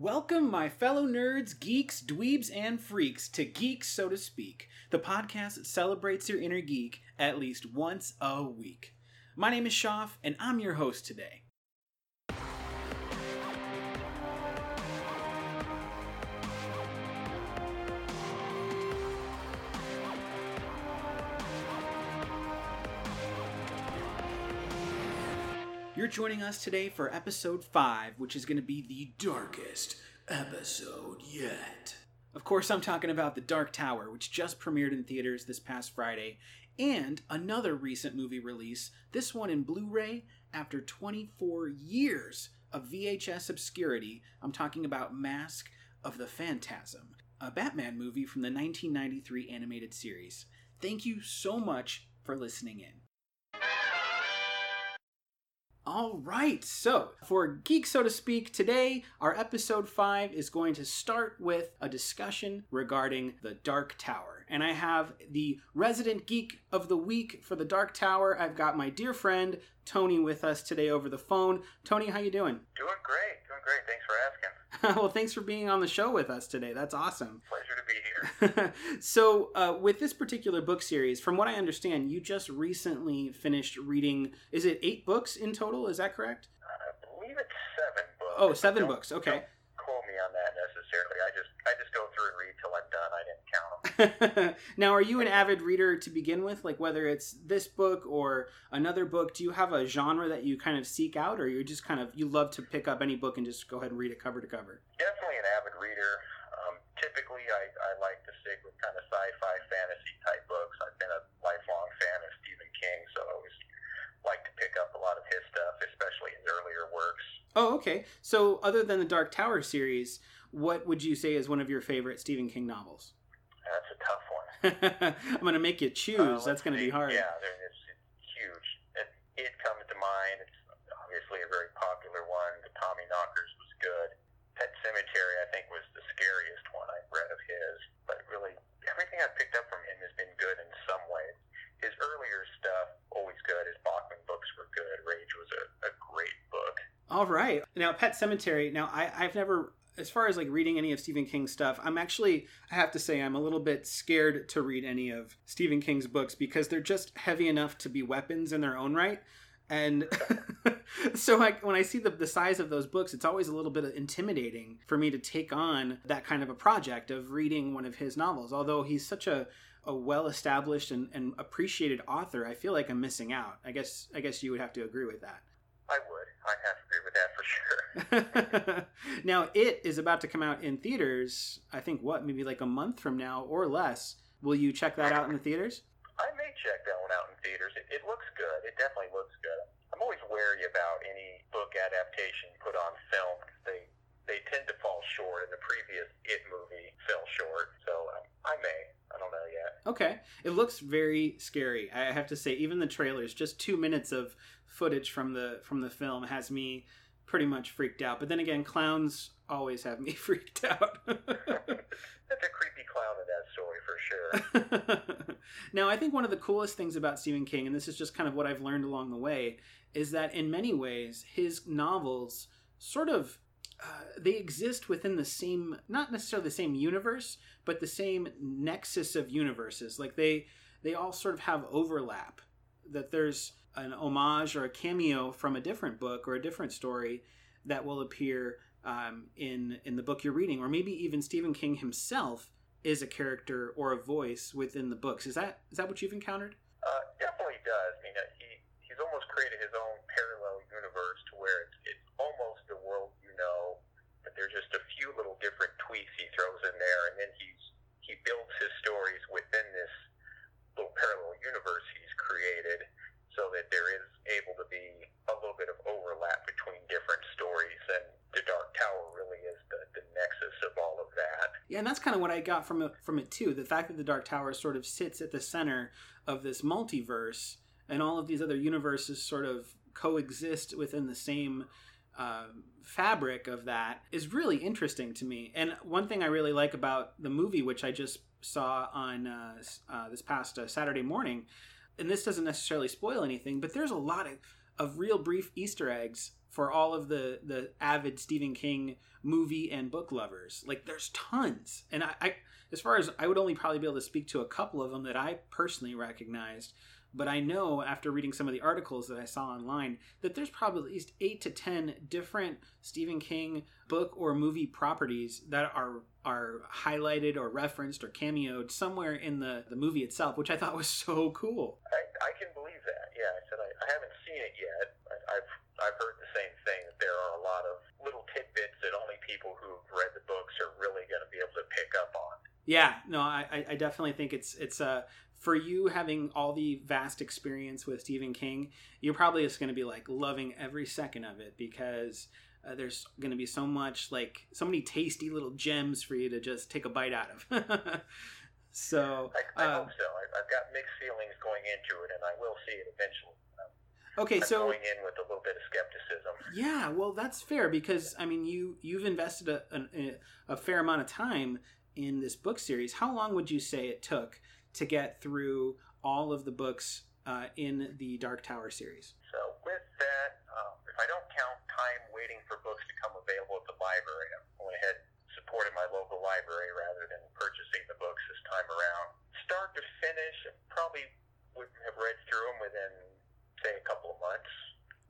Welcome, my fellow nerds, geeks, dweebs, and freaks, to Geeks So to Speak, the podcast that celebrates your inner geek at least once a week. My name is Shoff, and I'm your host today. You're joining us today for episode 5, which is going to be the darkest episode yet. Of course, I'm talking about The Dark Tower, which just premiered in theaters this past Friday, and another recent movie release, this one in Blu ray after 24 years of VHS obscurity. I'm talking about Mask of the Phantasm, a Batman movie from the 1993 animated series. Thank you so much for listening in. All right, so for Geek So to Speak, today our episode 5 is going to start with a discussion regarding the Dark Tower. And I have the resident geek of the week for the Dark Tower. I've got my dear friend Tony with us today over the phone. Tony, how you doing? Doing great, doing great. Thanks for asking. well, thanks for being on the show with us today. That's awesome. Pleasure to be here. so, uh, with this particular book series, from what I understand, you just recently finished reading. Is it eight books in total? Is that correct? I believe it's seven books. Oh, seven books. Okay. Don't quote me on that necessarily. I just I just go through and read till I'm done. I didn't count them. now, are you an avid reader to begin with? Like, whether it's this book or another book, do you have a genre that you kind of seek out, or you just kind of you love to pick up any book and just go ahead and read it cover to cover? Definitely an avid reader. Um, typically, I, I like to stick with kind of sci-fi, fantasy type books. I've been a lifelong fan of Stephen King, so I always like to pick up a lot of his stuff, especially his earlier works. Oh, okay. So, other than the Dark Tower series, what would you say is one of your favorite Stephen King novels? That's a tough one. I'm going to make you Uh, choose. let's That's going to be hard. Yeah, there, it's, it's huge. It, it comes to mind. It's obviously a very popular one. The Tommyknockers was good. Pet Sematary, I think, was the scariest one I've read of his. But really, everything I've picked up from him has been good in some way. His earlier stuff, always good. His Bachman books were good. Rage was a, a great book. All right. Now, Pet Sematary. Now, I, I've never, as far as like reading any of Stephen King's stuff, I'm actually, I have to say, I'm a little bit scared to read any of Stephen King's books because they're just heavy enough to be weapons in their own right. And so, like, when I see the, the size of those books, it's always a little bit intimidating for me to take on that kind of a project of reading one of his novels. Although he's such a, a well established and, and appreciated author, I feel like I'm missing out. I guess I guess you would have to agree with that. I would. I have to agree with that for sure. now it is about to come out in theaters i think what maybe like a month from now or less will you check that out in the theaters I may check that one out in theaters. It, it looks good. It definitely looks good. I'm always wary about any book adaptation put on film 'cause they they tend to fall short, and the previous It movie fell short. So um, I may. I don't know yet. Okay. It looks very scary i have to say. Even the trailers just two minutes of footage from the from the film has me pretty much freaked out. But then again clowns always have me freaked out. That's a creepy clown in that story for sure. now, I think one of the coolest things about Stephen King, and this is just kind of what I've learned along the way, is that in many ways his novels sort of uh, they exist within the same, not necessarily the same universe, but the same nexus of universes. Like they they all sort of have overlap. That there's an homage or a cameo from a different book or a different story that will appear um, in in the book you're reading, or maybe even Stephen King himself is a character or a voice within the books. Is that is that what you've encountered? Uh, definitely does. I mean, he he's almost created his own parallel universe to where it's, it's almost the world you know, but there's just a few little different tweaks he throws in there, and then he's he builds his stories within this little parallel universe he's created, so that there is able to be a little bit of overlap between different stories, and the Dark Tower really is the, the nexus of all of that. Yeah, and that's kind of what I got from it, from it too. The fact that the Dark Tower sort of sits at the center of this multiverse, and all of these other universes sort of coexist within the same uh, fabric of that is really interesting to me. And one thing I really like about the movie, which I just saw on uh, uh, this past uh, Saturday morning, and this doesn't necessarily spoil anything, but there's a lot of, of real brief Easter eggs for all of the the avid Stephen King movie and book lovers. Like there's tons, and I, I as far as I would only probably be able to speak to a couple of them that I personally recognized. But I know after reading some of the articles that I saw online that there's probably at least eight to ten different Stephen King book or movie properties that are are highlighted or referenced or cameoed somewhere in the, the movie itself, which I thought was so cool. I, I can believe that. Yeah, I said I, I haven't seen it yet. I, I've I've heard the same thing that there are a lot of little tidbits that only people who've read the books are really going to be able to pick up on. Yeah, no, I, I definitely think it's it's a for you having all the vast experience with Stephen King, you're probably just going to be like loving every second of it because uh, there's going to be so much like so many tasty little gems for you to just take a bite out of. so I, I uh, hope so. I, have got mixed feelings going into it, and I will see it eventually. Okay, I'm so going in with a little bit of skepticism. Yeah, well, that's fair because I mean, you you've invested a, a, a fair amount of time in this book series. How long would you say it took to get through all of the books uh, in the Dark Tower series? So, with that, um, if I don't count time waiting for books to come available at the library, I went ahead supported my local library rather than purchasing the books this time around. Start to finish, I probably would have read through them within, say, a couple of months.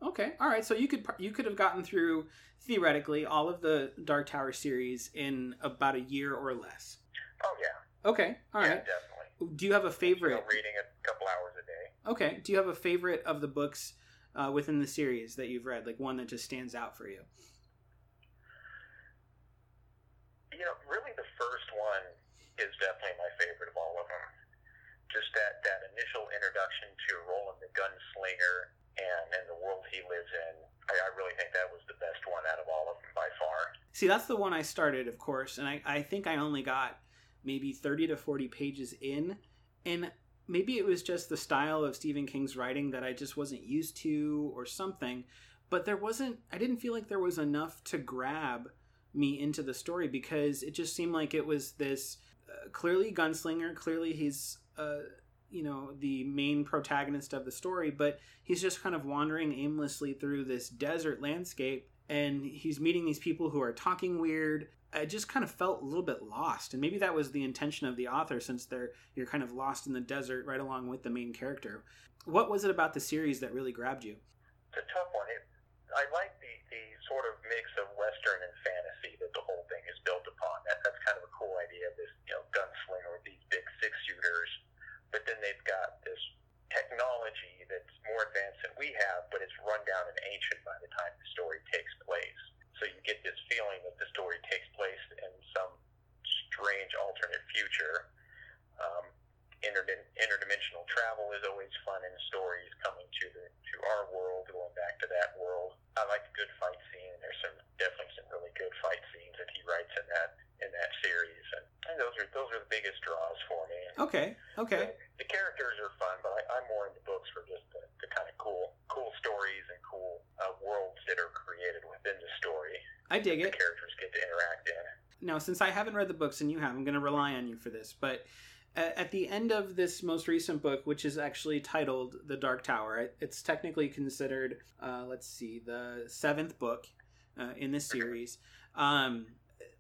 Okay, all right. So you could you could have gotten through theoretically all of the Dark Tower series in about a year or less. Oh yeah. Okay, all right. Yeah, definitely. Do you have a favorite? Reading a couple hours a day. Okay. Do you have a favorite of the books uh, within the series that you've read, like one that just stands out for you? You know, really, the first one is definitely my favorite of all of them. Just that that initial introduction to Roland the Gunslinger and and the world he lives in. I, I really think that was the best one out of all of them by far. See, that's the one I started, of course, and I I think I only got maybe 30 to 40 pages in and maybe it was just the style of Stephen King's writing that I just wasn't used to or something but there wasn't I didn't feel like there was enough to grab me into the story because it just seemed like it was this uh, clearly gunslinger clearly he's uh, you know the main protagonist of the story but he's just kind of wandering aimlessly through this desert landscape and he's meeting these people who are talking weird I just kind of felt a little bit lost, and maybe that was the intention of the author, since they're you're kind of lost in the desert right along with the main character. What was it about the series that really grabbed you? It's a tough one. It, I like the, the sort of mix of western and fantasy that the whole thing is built upon. That, that's kind of a cool idea. This you know gunslinger with these big six shooters, but then they've got this technology that's more advanced than we have, but it's run down and ancient by the time the story takes place. So you get this feeling that the story takes place in some strange alternate future. Um, inter- interdimensional travel is always fun in stories coming to the to our world, going back to that world. I like a good fight scene. There's some definitely some really good fight scenes that he writes in that in that series, and, and those are those are the biggest draws for me. Okay, okay. The, the characters are fun, but I, I'm more into books for just the, the kind of cool cool stories and cool uh, worlds that are created within the story. I dig it. The characters get to interact in. Now, since I haven't read the books and you have, I'm going to rely on you for this, but at the end of this most recent book, which is actually titled The Dark Tower, it's technically considered, uh, let's see, the seventh book uh, in this series. Um,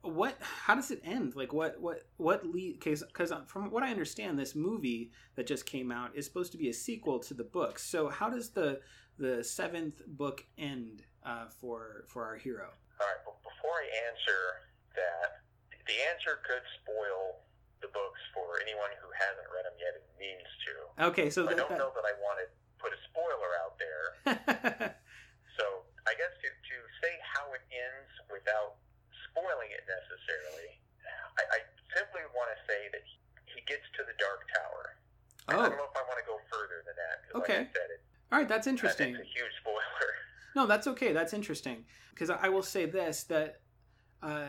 what? How does it end? Like, what? What? What lead? case Because from what I understand, this movie that just came out is supposed to be a sequel to the book So, how does the the seventh book end uh, for for our hero? All right. Before I answer that, the answer could spoil the books for anyone who hasn't read them yet and means to. Okay, so I don't that... know that I want to put a spoiler out there. so I guess to, to say how it ends without spoiling it necessarily, I, I simply want to say that he, gets to the Dark Tower. Oh. I don't know if I want to go further than that. Okay. Like said, it, All right, that's interesting. That's a huge spoiler. No, that's okay. That's interesting because I will say this that uh,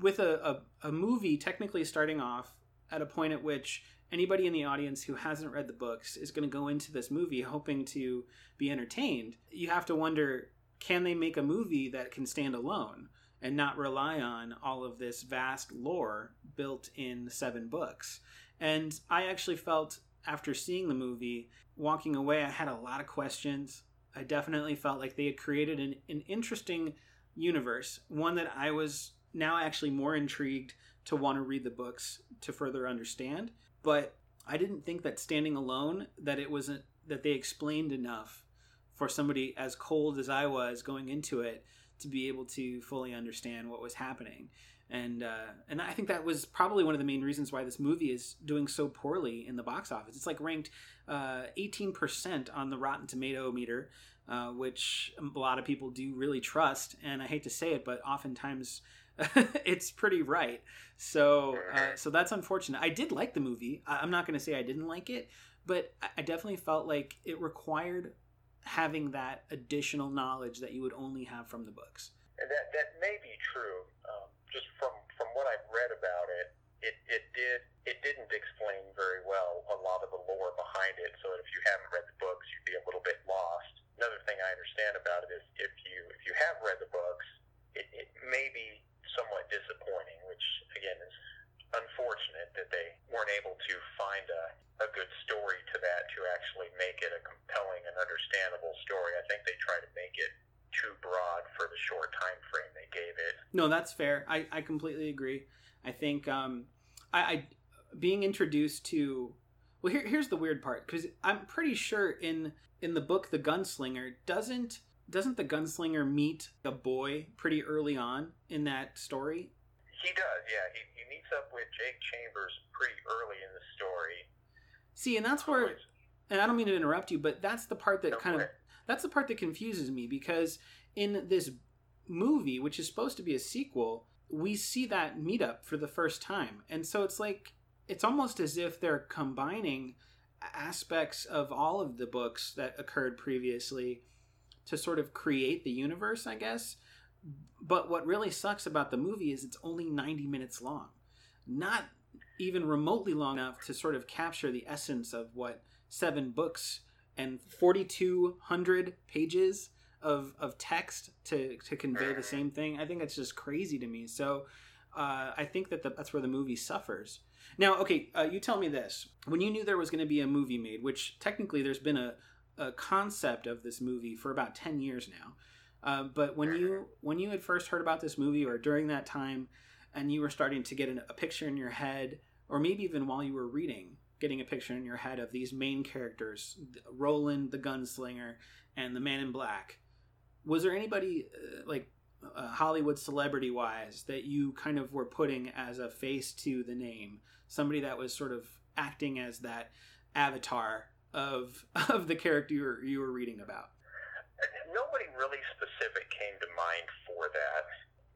with a, a, a movie technically starting off at a point at which anybody in the audience who hasn't read the books is going to go into this movie hoping to be entertained. You have to wonder can they make a movie that can stand alone and not rely on all of this vast lore built in seven books? And I actually felt after seeing the movie, walking away, I had a lot of questions. I definitely felt like they had created an, an interesting universe, one that I was now actually more intrigued to want to read the books to further understand. But I didn't think that standing alone that it wasn't that they explained enough for somebody as cold as I was going into it to be able to fully understand what was happening. And uh, and I think that was probably one of the main reasons why this movie is doing so poorly in the box office. It's like ranked uh, 18% on the Rotten Tomato meter, uh, which a lot of people do really trust. And I hate to say it, but oftentimes it's pretty right. So uh, so that's unfortunate. I did like the movie. I- I'm not going to say I didn't like it, but I- I definitely felt like it required having that additional knowledge that you would only have from the books. And that that may be true. Um, just from from what I've read about it, it it did it didn't explain very well a lot of the lore behind it. So if you haven't read the books, you'd be a little bit lost. Another thing I understand about it is if you if you have read the books, it, it may be somewhat disappointing, which again is unfortunate that they weren't able to find a, a good story to that to actually make it a compelling and understandable story. I think they try to make it too broad for the short time frame they gave it. No, that's fair. I, I completely agree. I think um, I, I being introduced to well here here's the weird part because I'm pretty sure in in the book The Gunslinger doesn't doesn't the gunslinger meet a boy pretty early on in that story? He does, yeah. He, he meets up with Jake Chambers pretty early in the story. See, and that's where and I don't mean to interrupt you, but that's the part that kind of that's the part that confuses me because in this movie, which is supposed to be a sequel, we see that meetup for the first time. And so it's like it's almost as if they're combining aspects of all of the books that occurred previously to sort of create the universe, I guess. But what really sucks about the movie is it's only 90 minutes long. Not even remotely long enough to sort of capture the essence of what seven books and 4200 pages of, of text to, to convey the same thing. I think that's just crazy to me. So uh, I think that the, that's where the movie suffers. Now, okay, uh, you tell me this. When you knew there was going to be a movie made, which technically there's been a, a concept of this movie for about 10 years now. Uh, but when you when you had first heard about this movie or during that time and you were starting to get an, a picture in your head or maybe even while you were reading getting a picture in your head of these main characters roland the gunslinger and the man in black was there anybody uh, like uh, hollywood celebrity wise that you kind of were putting as a face to the name somebody that was sort of acting as that avatar of of the character you were, you were reading about Nobody really specific came to mind for that.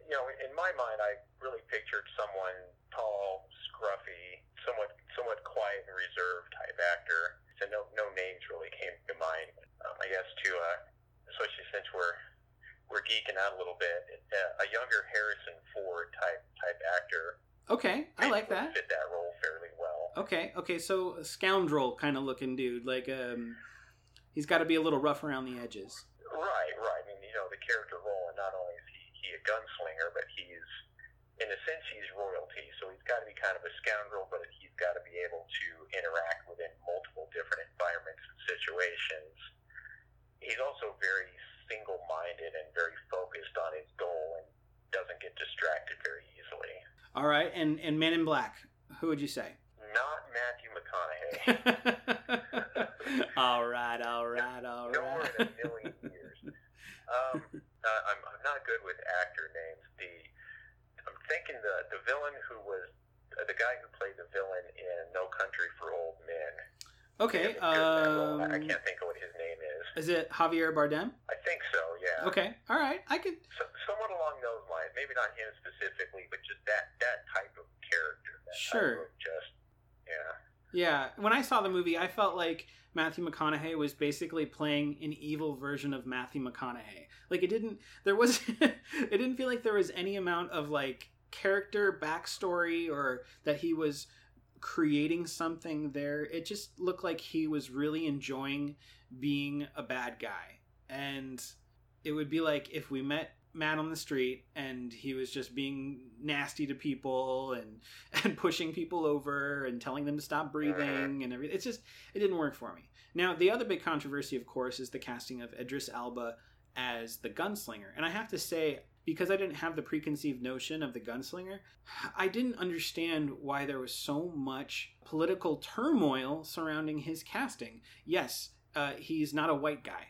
You know, in my mind, I really pictured someone tall, scruffy, somewhat somewhat quiet and reserved type actor. So no no names really came to mind. Um, I guess to uh, since we're we're geeking out a little bit, uh, a younger Harrison Ford type type actor. okay i like that Fit that role fairly well. Okay, okay, so a scoundrel kind of looking dude, like um, he's got to be a little rough around the edges. Right, right. I mean, you know, the character role, and not only is he, he a gunslinger, but he's, in a sense, he's royalty. So he's got to be kind of a scoundrel, but he's got to be able to interact within multiple different environments and situations. He's also very single-minded and very focused on his goal and doesn't get distracted very easily. All right, and and Man in Black, who would you say? Not Matthew McConaughey. all right, all right, all right. in a million years. Um, uh, I'm, I'm not good with actor names. The I'm thinking the the villain who was uh, the guy who played the villain in No Country for Old Men. Okay, He had a good role. um, I can't think of what his name is. is it Javier Bardem? I think so. Yeah. Okay, all right, I could. So, somewhat along those lines. Maybe not him specifically, but just that that type of character. Sure. of just yeah. Yeah, when I saw the movie, I felt like Matthew McConaughey was basically playing an evil version of Matthew McConaughey. Like it didn't there was it didn't feel like there was any amount of like character backstory or that he was creating something there. It just looked like he was really enjoying being a bad guy. And it would be like if we met mad on the street and he was just being nasty to people and and pushing people over and telling them to stop breathing and everything. It's just it didn't work for me. Now the other big controversy, of course, is the casting of Idris Elba as the gunslinger, and I have to say. Because I didn't have the preconceived notion of the gunslinger, I didn't understand why there was so much political turmoil surrounding his casting. Yes, uh, he's not a white guy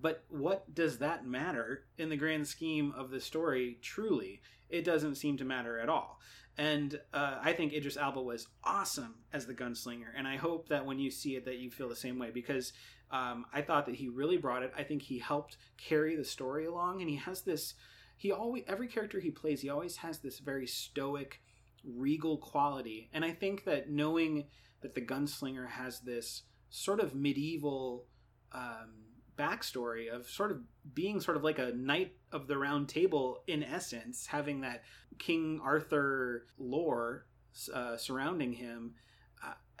but what does that matter in the grand scheme of the story? Truly, it doesn't seem to matter at all. And uh, I think Idris Elba was awesome as the gunslinger, and I hope that when you see it, that you feel the same way because um, I thought that he really brought it. I think he helped carry the story along, and he has this. He always every character he plays, he always has this very stoic, regal quality, and I think that knowing that the gunslinger has this sort of medieval. Um, backstory of sort of being sort of like a knight of the round table in essence having that king arthur lore uh, surrounding him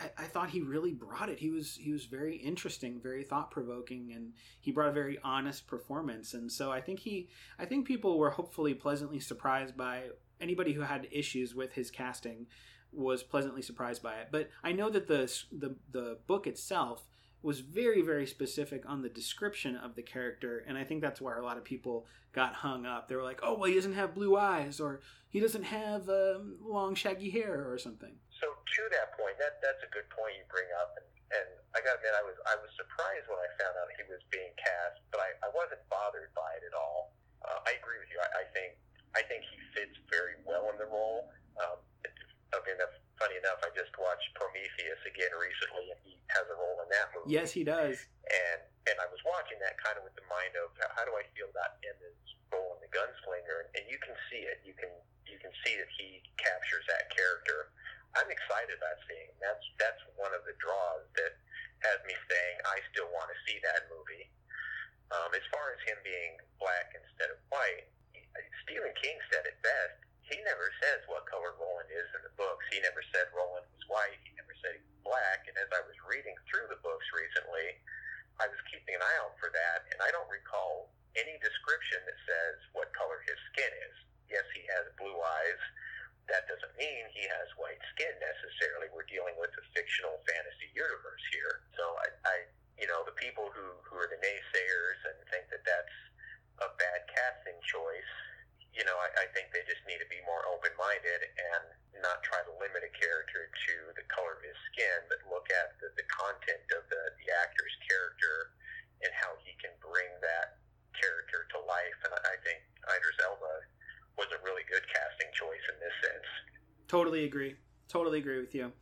I, thought he really brought it. He was he was very interesting very thought-provoking and he brought a very honest performance. And so i think he i think people were hopefully pleasantly surprised by anybody who had issues with his casting was pleasantly surprised by it. But i know that the the, the book itself was very very specific on the description of the character and i think that's where a lot of people got hung up. They were like oh well he doesn't have blue eyes or he doesn't have um, long shaggy hair or something. so to that point that that's a good point you bring up and, and i gotta admit i was i was surprised when i found out he was being cast but i, I wasn't bothered by it at all uh, i agree with you I, I think i think he fits very well in the role um, I mean, funny enough, I just watched Prometheus again recently, and he has a role in that movie. Yes, he does. And and I was watching that kind of with the mind of how do I feel about Elba's role in the gunslinger, and, and you can see it. You can you can see that he captures that character. I'm excited about seeing. That's that's one of the draws that has me saying I still want to see that movie. Um, as far as him being black instead of white, Stephen King said it best he never says what color Roland is in the books. He never said Roland was white. He never said he was black. And as I was reading through the books recently, I was keeping an eye out for that, and I don't recall any description that says what color his skin is. Yes, he has blue eyes. That doesn't mean he has white skin necessarily. We're dealing with a fictional fantasy universe here. So I, I you know, the people who, who are the naysayers and think that that's a bad casting choice, you know, I, I think they just need to be more open minded and not try to limit a character to the color of his skin, but look at the, the content of the, the actor's character and how he can bring that character to life. And I think Idris Elba was a really good casting choice in this sense. Totally agree. Totally agree with you.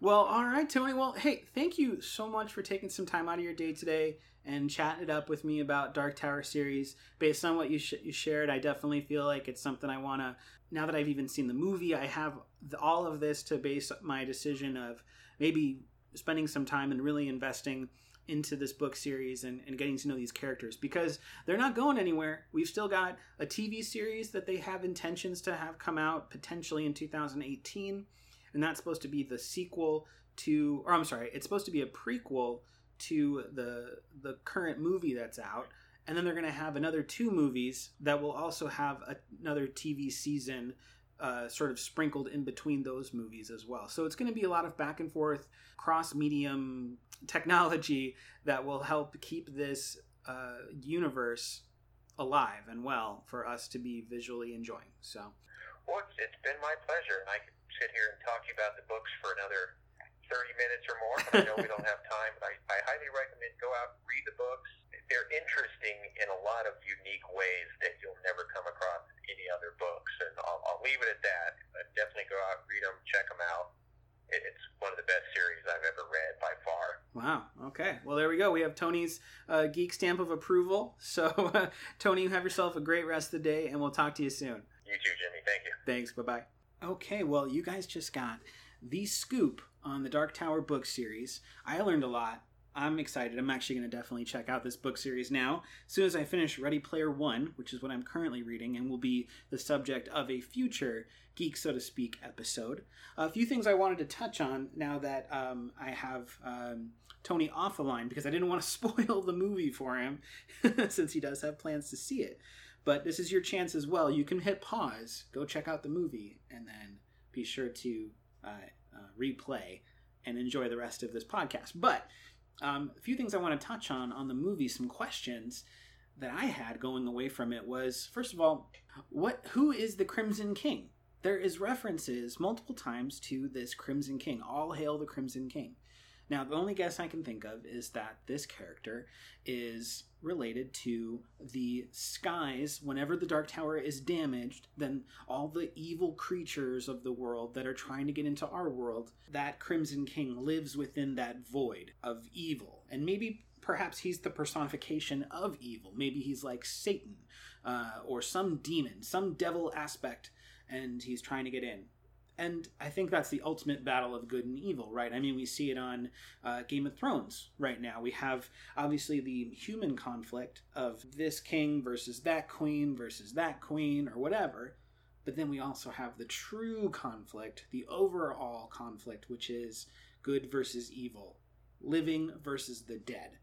Well, all right, Tony. Well, hey, thank you so much for taking some time out of your day today and chatting it up with me about Dark Tower series. Based on what you, sh- you shared, I definitely feel like it's something I want to. Now that I've even seen the movie, I have the, all of this to base my decision of maybe spending some time and really investing into this book series and, and getting to know these characters because they're not going anywhere. We've still got a TV series that they have intentions to have come out potentially in 2018, and that's supposed to be the sequel to, or I'm sorry, it's supposed to be a prequel to the the current movie that's out and then they're going to have another two movies that will also have another TV season uh, sort of sprinkled in between those movies as well. So it's going to be a lot of back and forth cross medium technology that will help keep this uh, universe alive and well for us to be visually enjoying. So, well, it's been my pleasure, and I could sit here and talk to you about the books for another 30 minutes or more. I know we don't have time, but I, I highly recommend go out, read the books. They're interesting in a lot of unique ways that you'll never come across in any other books. I'll, leave it at that. But definitely go out, read them, check them out. It's one of the best series I've ever read by far. Wow. Okay. Well, there we go. We have Tony's uh, geek stamp of approval. So, uh, Tony, you have yourself a great rest of the day, and we'll talk to you soon. You too, Jimmy. Thank you. Thanks. Bye bye. Okay. Well, you guys just got the scoop on the Dark Tower book series. I learned a lot. I'm excited. I'm actually going to definitely check out this book series now. As soon as I finish Ready Player One, which is what I'm currently reading and will be the subject of a future Geek, so to speak, episode. A few things I wanted to touch on now that um, I have um, Tony off the line because I didn't want to spoil the movie for him since he does have plans to see it. But this is your chance as well. You can hit pause, go check out the movie, and then be sure to uh, uh, replay and enjoy the rest of this podcast. But um, a few things I want to touch on on the movie, some questions that I had going away from it was first of all, what who is the Crimson King? There is references multiple times to this Crimson King. All hail the Crimson King. Now, the only guess I can think of is that this character is related to the skies. Whenever the Dark Tower is damaged, then all the evil creatures of the world that are trying to get into our world, that Crimson King lives within that void of evil. And maybe perhaps he's the personification of evil. Maybe he's like Satan uh, or some demon, some devil aspect, and he's trying to get in and I think that's the ultimate battle of good and evil, right? I mean, we see it on uh, Game of Thrones right now. We have obviously the human conflict of this king versus that queen versus that queen or whatever, but then we also have the true conflict, the overall conflict, which is good versus evil, living versus the dead.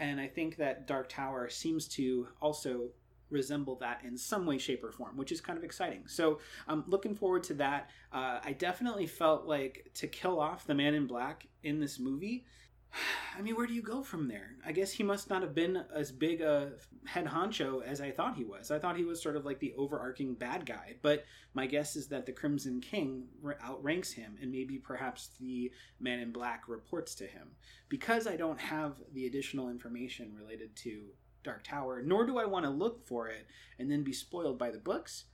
And I think that Dark Tower seems to also resemble that in some way, shape, or form, which is kind of exciting. So I'm looking forward to that. Uh, I definitely felt like to kill off the man in black in this movie. I mean, where do you go from there? I guess he must not have been as big a head honcho as I thought he was. I thought he was sort of like the overarching bad guy, but my guess is that the Crimson King outranks him, and maybe perhaps the Man in Black reports to him. Because I don't have the additional information related to Dark Tower, nor do I want to look for it and then be spoiled by the books.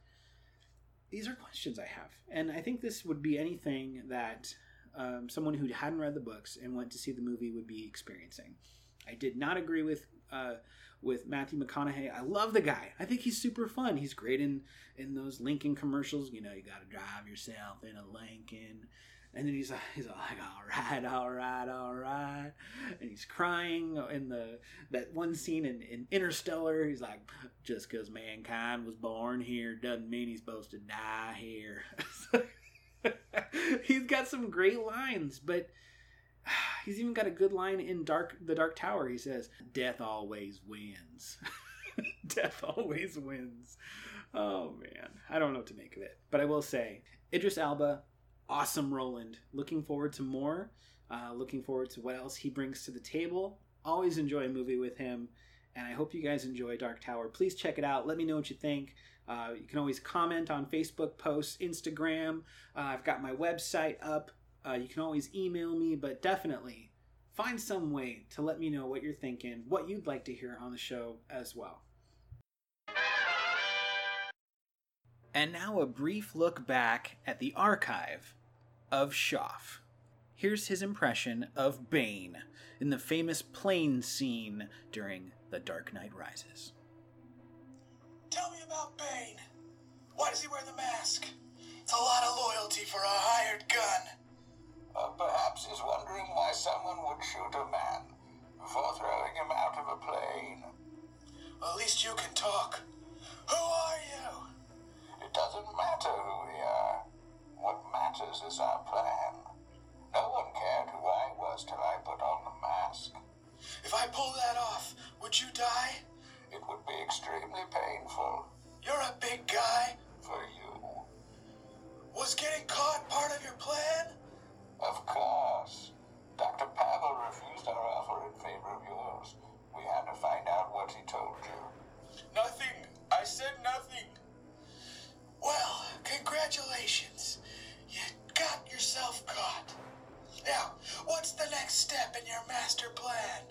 These are questions I have. And I think this would be anything that um, someone who hadn't read the books and went to see the movie would be experiencing. I did not agree with uh, with Matthew McConaughey. I love the guy. I think he's super fun. He's great in in those Lincoln commercials. You know, you got to drive yourself in a Lincoln. And then he's he's like, all right, all right, all right, and he's crying in the that one scene in, in Interstellar. He's like, just because mankind was born here doesn't mean he's supposed to die here. he's got some great lines, but he's even got a good line in Dark the Dark Tower. He says, "Death always wins." Death always wins. Oh man, I don't know what to make of it, but I will say, Idris Elba awesome Roland. Looking forward to more. Uh, looking forward to what else he brings to the table. Always enjoy a movie with him, and I hope you guys enjoy Dark Tower. Please check it out. Let me know what you think. Uh, you can always comment on Facebook posts, Instagram. Uh, I've got my website up. Uh, you can always email me, but definitely find some way to let me know what you're thinking, what you'd like to hear on the show as well. And now a brief look back at the archive of Shoff. Here's his impression of Bane in the famous plane scene during The Dark Knight Rises. Tell me about Bane. Why does he wear the mask? It's a lot of loyalty for a hired gun. Uh, perhaps he's wondering why someone would shoot a man before throwing him out of a plane. Well, at least you can talk. Who are you? It doesn't matter who we are. What matters is our plan. No one cared who I was till I put on the mask. If I pull that off, would you die? It would be extremely painful. You're a big guy. For you. Was getting caught part of your plan? Of course. Dr. Pavel refused our offer in favor of yours. We had to find out what he told you. Nothing. I said nothing. Well, congratulations. You got yourself caught. Now, what's the next step in your master plan?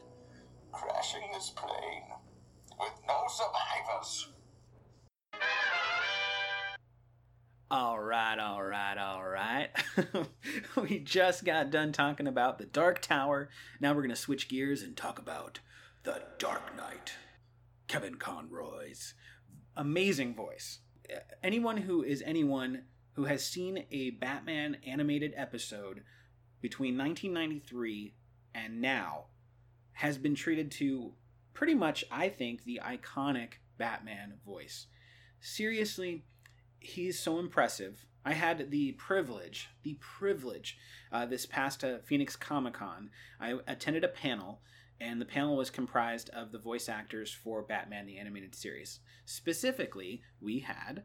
Crashing this plane with no survivors. All right, all right, all right. we just got done talking about the Dark Tower. Now we're going to switch gears and talk about the Dark Knight. Kevin Conroy's amazing voice anyone who is anyone who has seen a Batman animated episode between 1993 and now has been treated to pretty much, I think, the iconic Batman voice. Seriously, he's so impressive. I had the privilege, the privilege, uh, this past uh, Phoenix Comic Con. I attended a panel, and the panel was comprised of the voice actors for Batman the Animated Series. Specifically, we had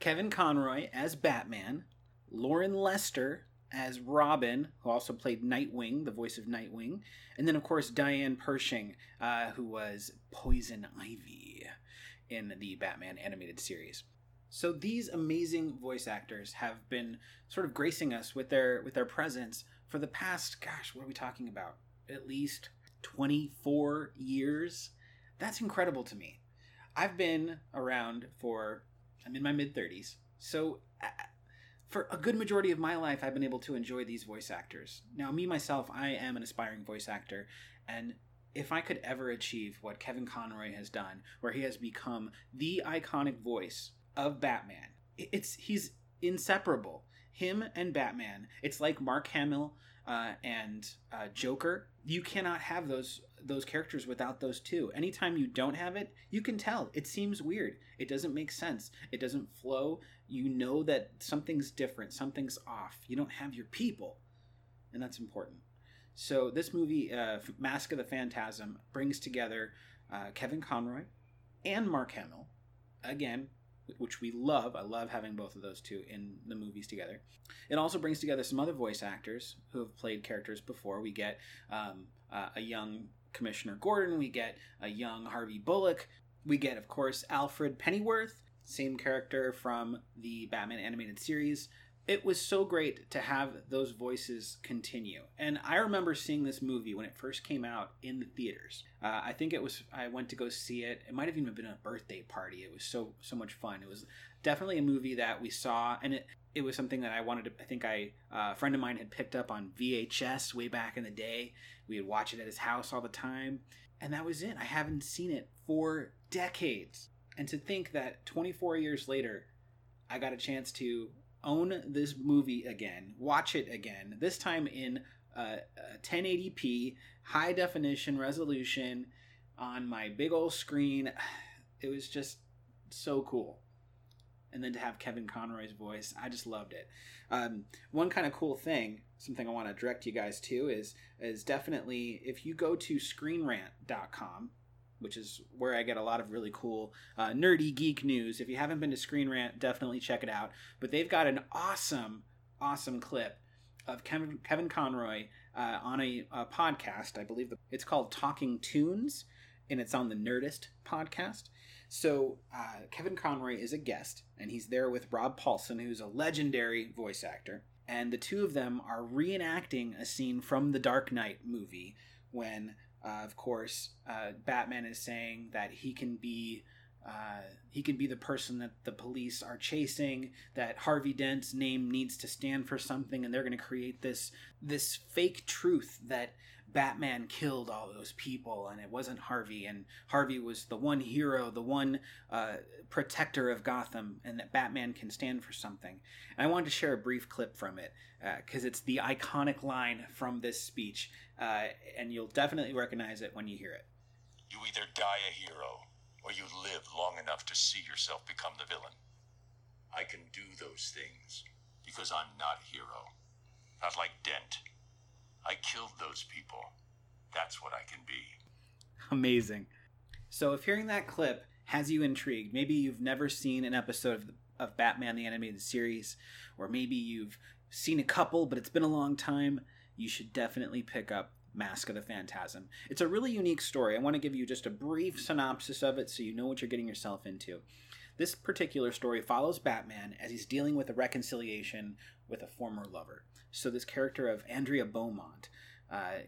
Kevin Conroy as Batman, Loren Lester as Robin, who also played Nightwing, the voice of Nightwing, and then, of course, Diane Pershing, uh, who was Poison Ivy in the Batman animated series. So these amazing voice actors have been sort of gracing us with their with their presence for the past, gosh, what are we talking about? At least 24 years. That's incredible to me. I've been around for I'm in my mid 30s. So uh, for a good majority of my life I've been able to enjoy these voice actors. Now me myself, I am an aspiring voice actor and if I could ever achieve what Kevin Conroy has done, where he has become the iconic voice of Batman, it's he's inseparable. Him and Batman, it's like Mark Hamill uh, and uh, Joker. You cannot have those those characters without those two. Anytime you don't have it, you can tell. It seems weird. It doesn't make sense. It doesn't flow. You know that something's different. Something's off. You don't have your people, and that's important. So this movie, uh, Mask of the Phantasm, brings together uh, Kevin Conroy and Mark Hamill. Again, which we love. I love having both of those two in the movies together. It also brings together some other voice actors who have played characters before. We get um, uh, a young Commissioner Gordon, we get a young Harvey Bullock, we get, of course, Alfred Pennyworth, same character from the Batman animated series it was so great to have those voices continue. And I remember seeing this movie when it first came out in the theaters. Uh, I think it was I went to go see it. It might have even been a birthday party. It was so so much fun. It was definitely a movie that we saw, and it it was something that I wanted to. I think I uh, a friend of mine had picked up on VHS way back in the day. We would watch it at his house all the time, and that was it. I haven't seen it for decades, and to think that 24 years later, I got a chance to own this movie again, watch it again, this time in uh, 1080p, high definition resolution on my big old screen. It was just so cool. And then to have Kevin Conroy's voice, I just loved it. Um, one kind of cool thing, something I want to direct you guys to is is definitely if you go to screenrant.com, which is where I get a lot of really cool uh, nerdy geek news. If you haven't been to Screen Rant, definitely check it out. But they've got an awesome, awesome clip of Kevin, Kevin Conroy uh, on a, a, podcast. I believe it's called Talking Toons, and it's on the Nerdist podcast. So uh, Kevin Conroy is a guest, and he's there with Rob Paulsen, who's a legendary voice actor. And the two of them are reenacting a scene from the Dark Knight movie when uh, of course, uh, Batman is saying that he can be uh, he can be the person that the police are chasing. That Harvey Dent's name needs to stand for something, and they're going to create this this fake truth that Batman killed all those people and it wasn't Harvey and Harvey was the one hero, the one uh, protector of Gotham and that Batman can stand for something. And I wanted to share a brief clip from it because uh, it's the iconic line from this speech uh, and you'll definitely recognize it when you hear it. You either die a hero or you live long enough to see yourself become the villain. I can do those things because I'm not a hero. Not like Dent. I killed those people. That's what I can be. Amazing. So, if hearing that clip has you intrigued, maybe you've never seen an episode of, of Batman the Animated Series, or maybe you've seen a couple, but it's been a long time, you should definitely pick up Mask of the Phantasm. It's a really unique story. I want to give you just a brief synopsis of it so you know what you're getting yourself into. This particular story follows Batman as he's dealing with a reconciliation with a former lover. So this character of Andrea Beaumont uh,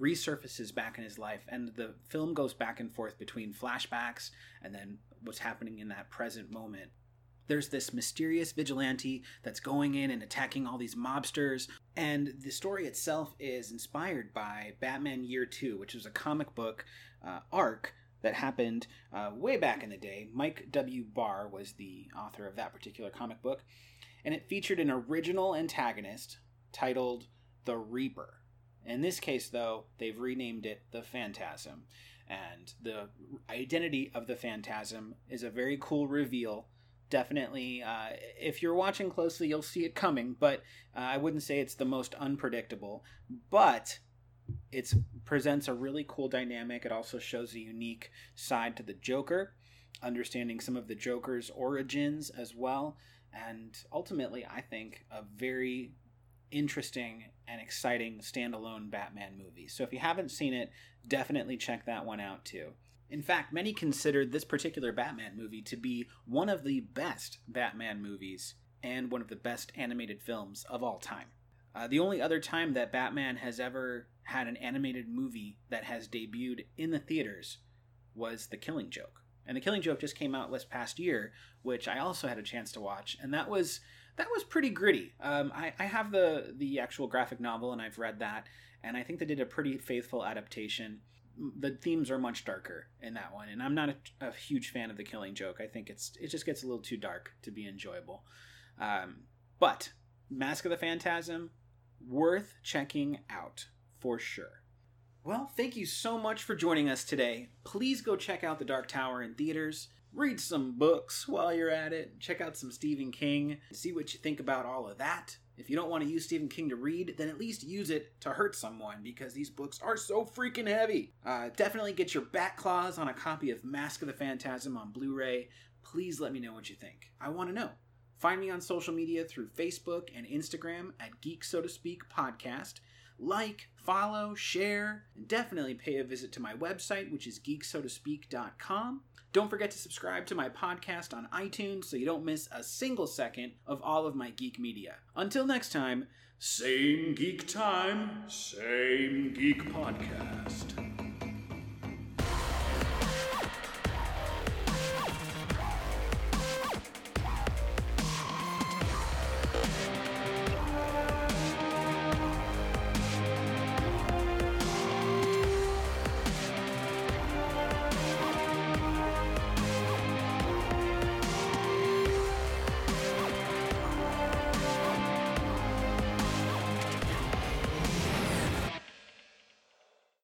resurfaces back in his life, and the film goes back and forth between flashbacks and then what's happening in that present moment. There's this mysterious vigilante that's going in and attacking all these mobsters, and the story itself is inspired by Batman Year Two, which was a comic book uh, arc that happened uh, way back in the day. Mike W. Barr was the author of that particular comic book, and it featured an original antagonist titled The Reaper. In this case, though, they've renamed it The Phantasm. And the identity of the Phantasm is a very cool reveal. Definitely, uh, if you're watching closely, you'll see it coming, but uh, I wouldn't say it's the most unpredictable. But It presents a really cool dynamic. It also shows a unique side to the Joker, understanding some of the Joker's origins as well, and ultimately, I think a very interesting and exciting standalone Batman movie. So if you haven't seen it, definitely check that one out too. In fact, many considered this particular Batman movie to be one of the best Batman movies and one of the best animated films of all time. Uh, the only other time that Batman has ever had an animated movie that has debuted in the theaters was The Killing Joke. And The Killing Joke just came out this past year, which I also had a chance to watch, and that was that was pretty gritty. Um, I, I have the the actual graphic novel, and I've read that, and I think they did a pretty faithful adaptation. The themes are much darker in that one, and I'm not a, a huge fan of The Killing Joke. I think it's it just gets a little too dark to be enjoyable. Um, but Mask of the Phantasm, worth checking out for sure. Well, thank you so much for joining us today. Please go check out The Dark Tower in theaters. Read some books while you're at it. Check out some Stephen King. See what you think about all of that. If you don't want to use Stephen King to read, then at least use it to hurt someone because these books are so freaking heavy. Uh, definitely get your back claws on a copy of Mask of the Phantasm on Blu ray. Please let me know what you think. I want to know. Find me on social media through Facebook and Instagram at Geek So to Speak Podcast. Like, follow, share, and definitely pay a visit to my website, which is geeksotospeak.com. Don't forget to subscribe to my podcast on iTunes so you don't miss a single second of all of my geek media. Until next time, same geek time, same geek podcast.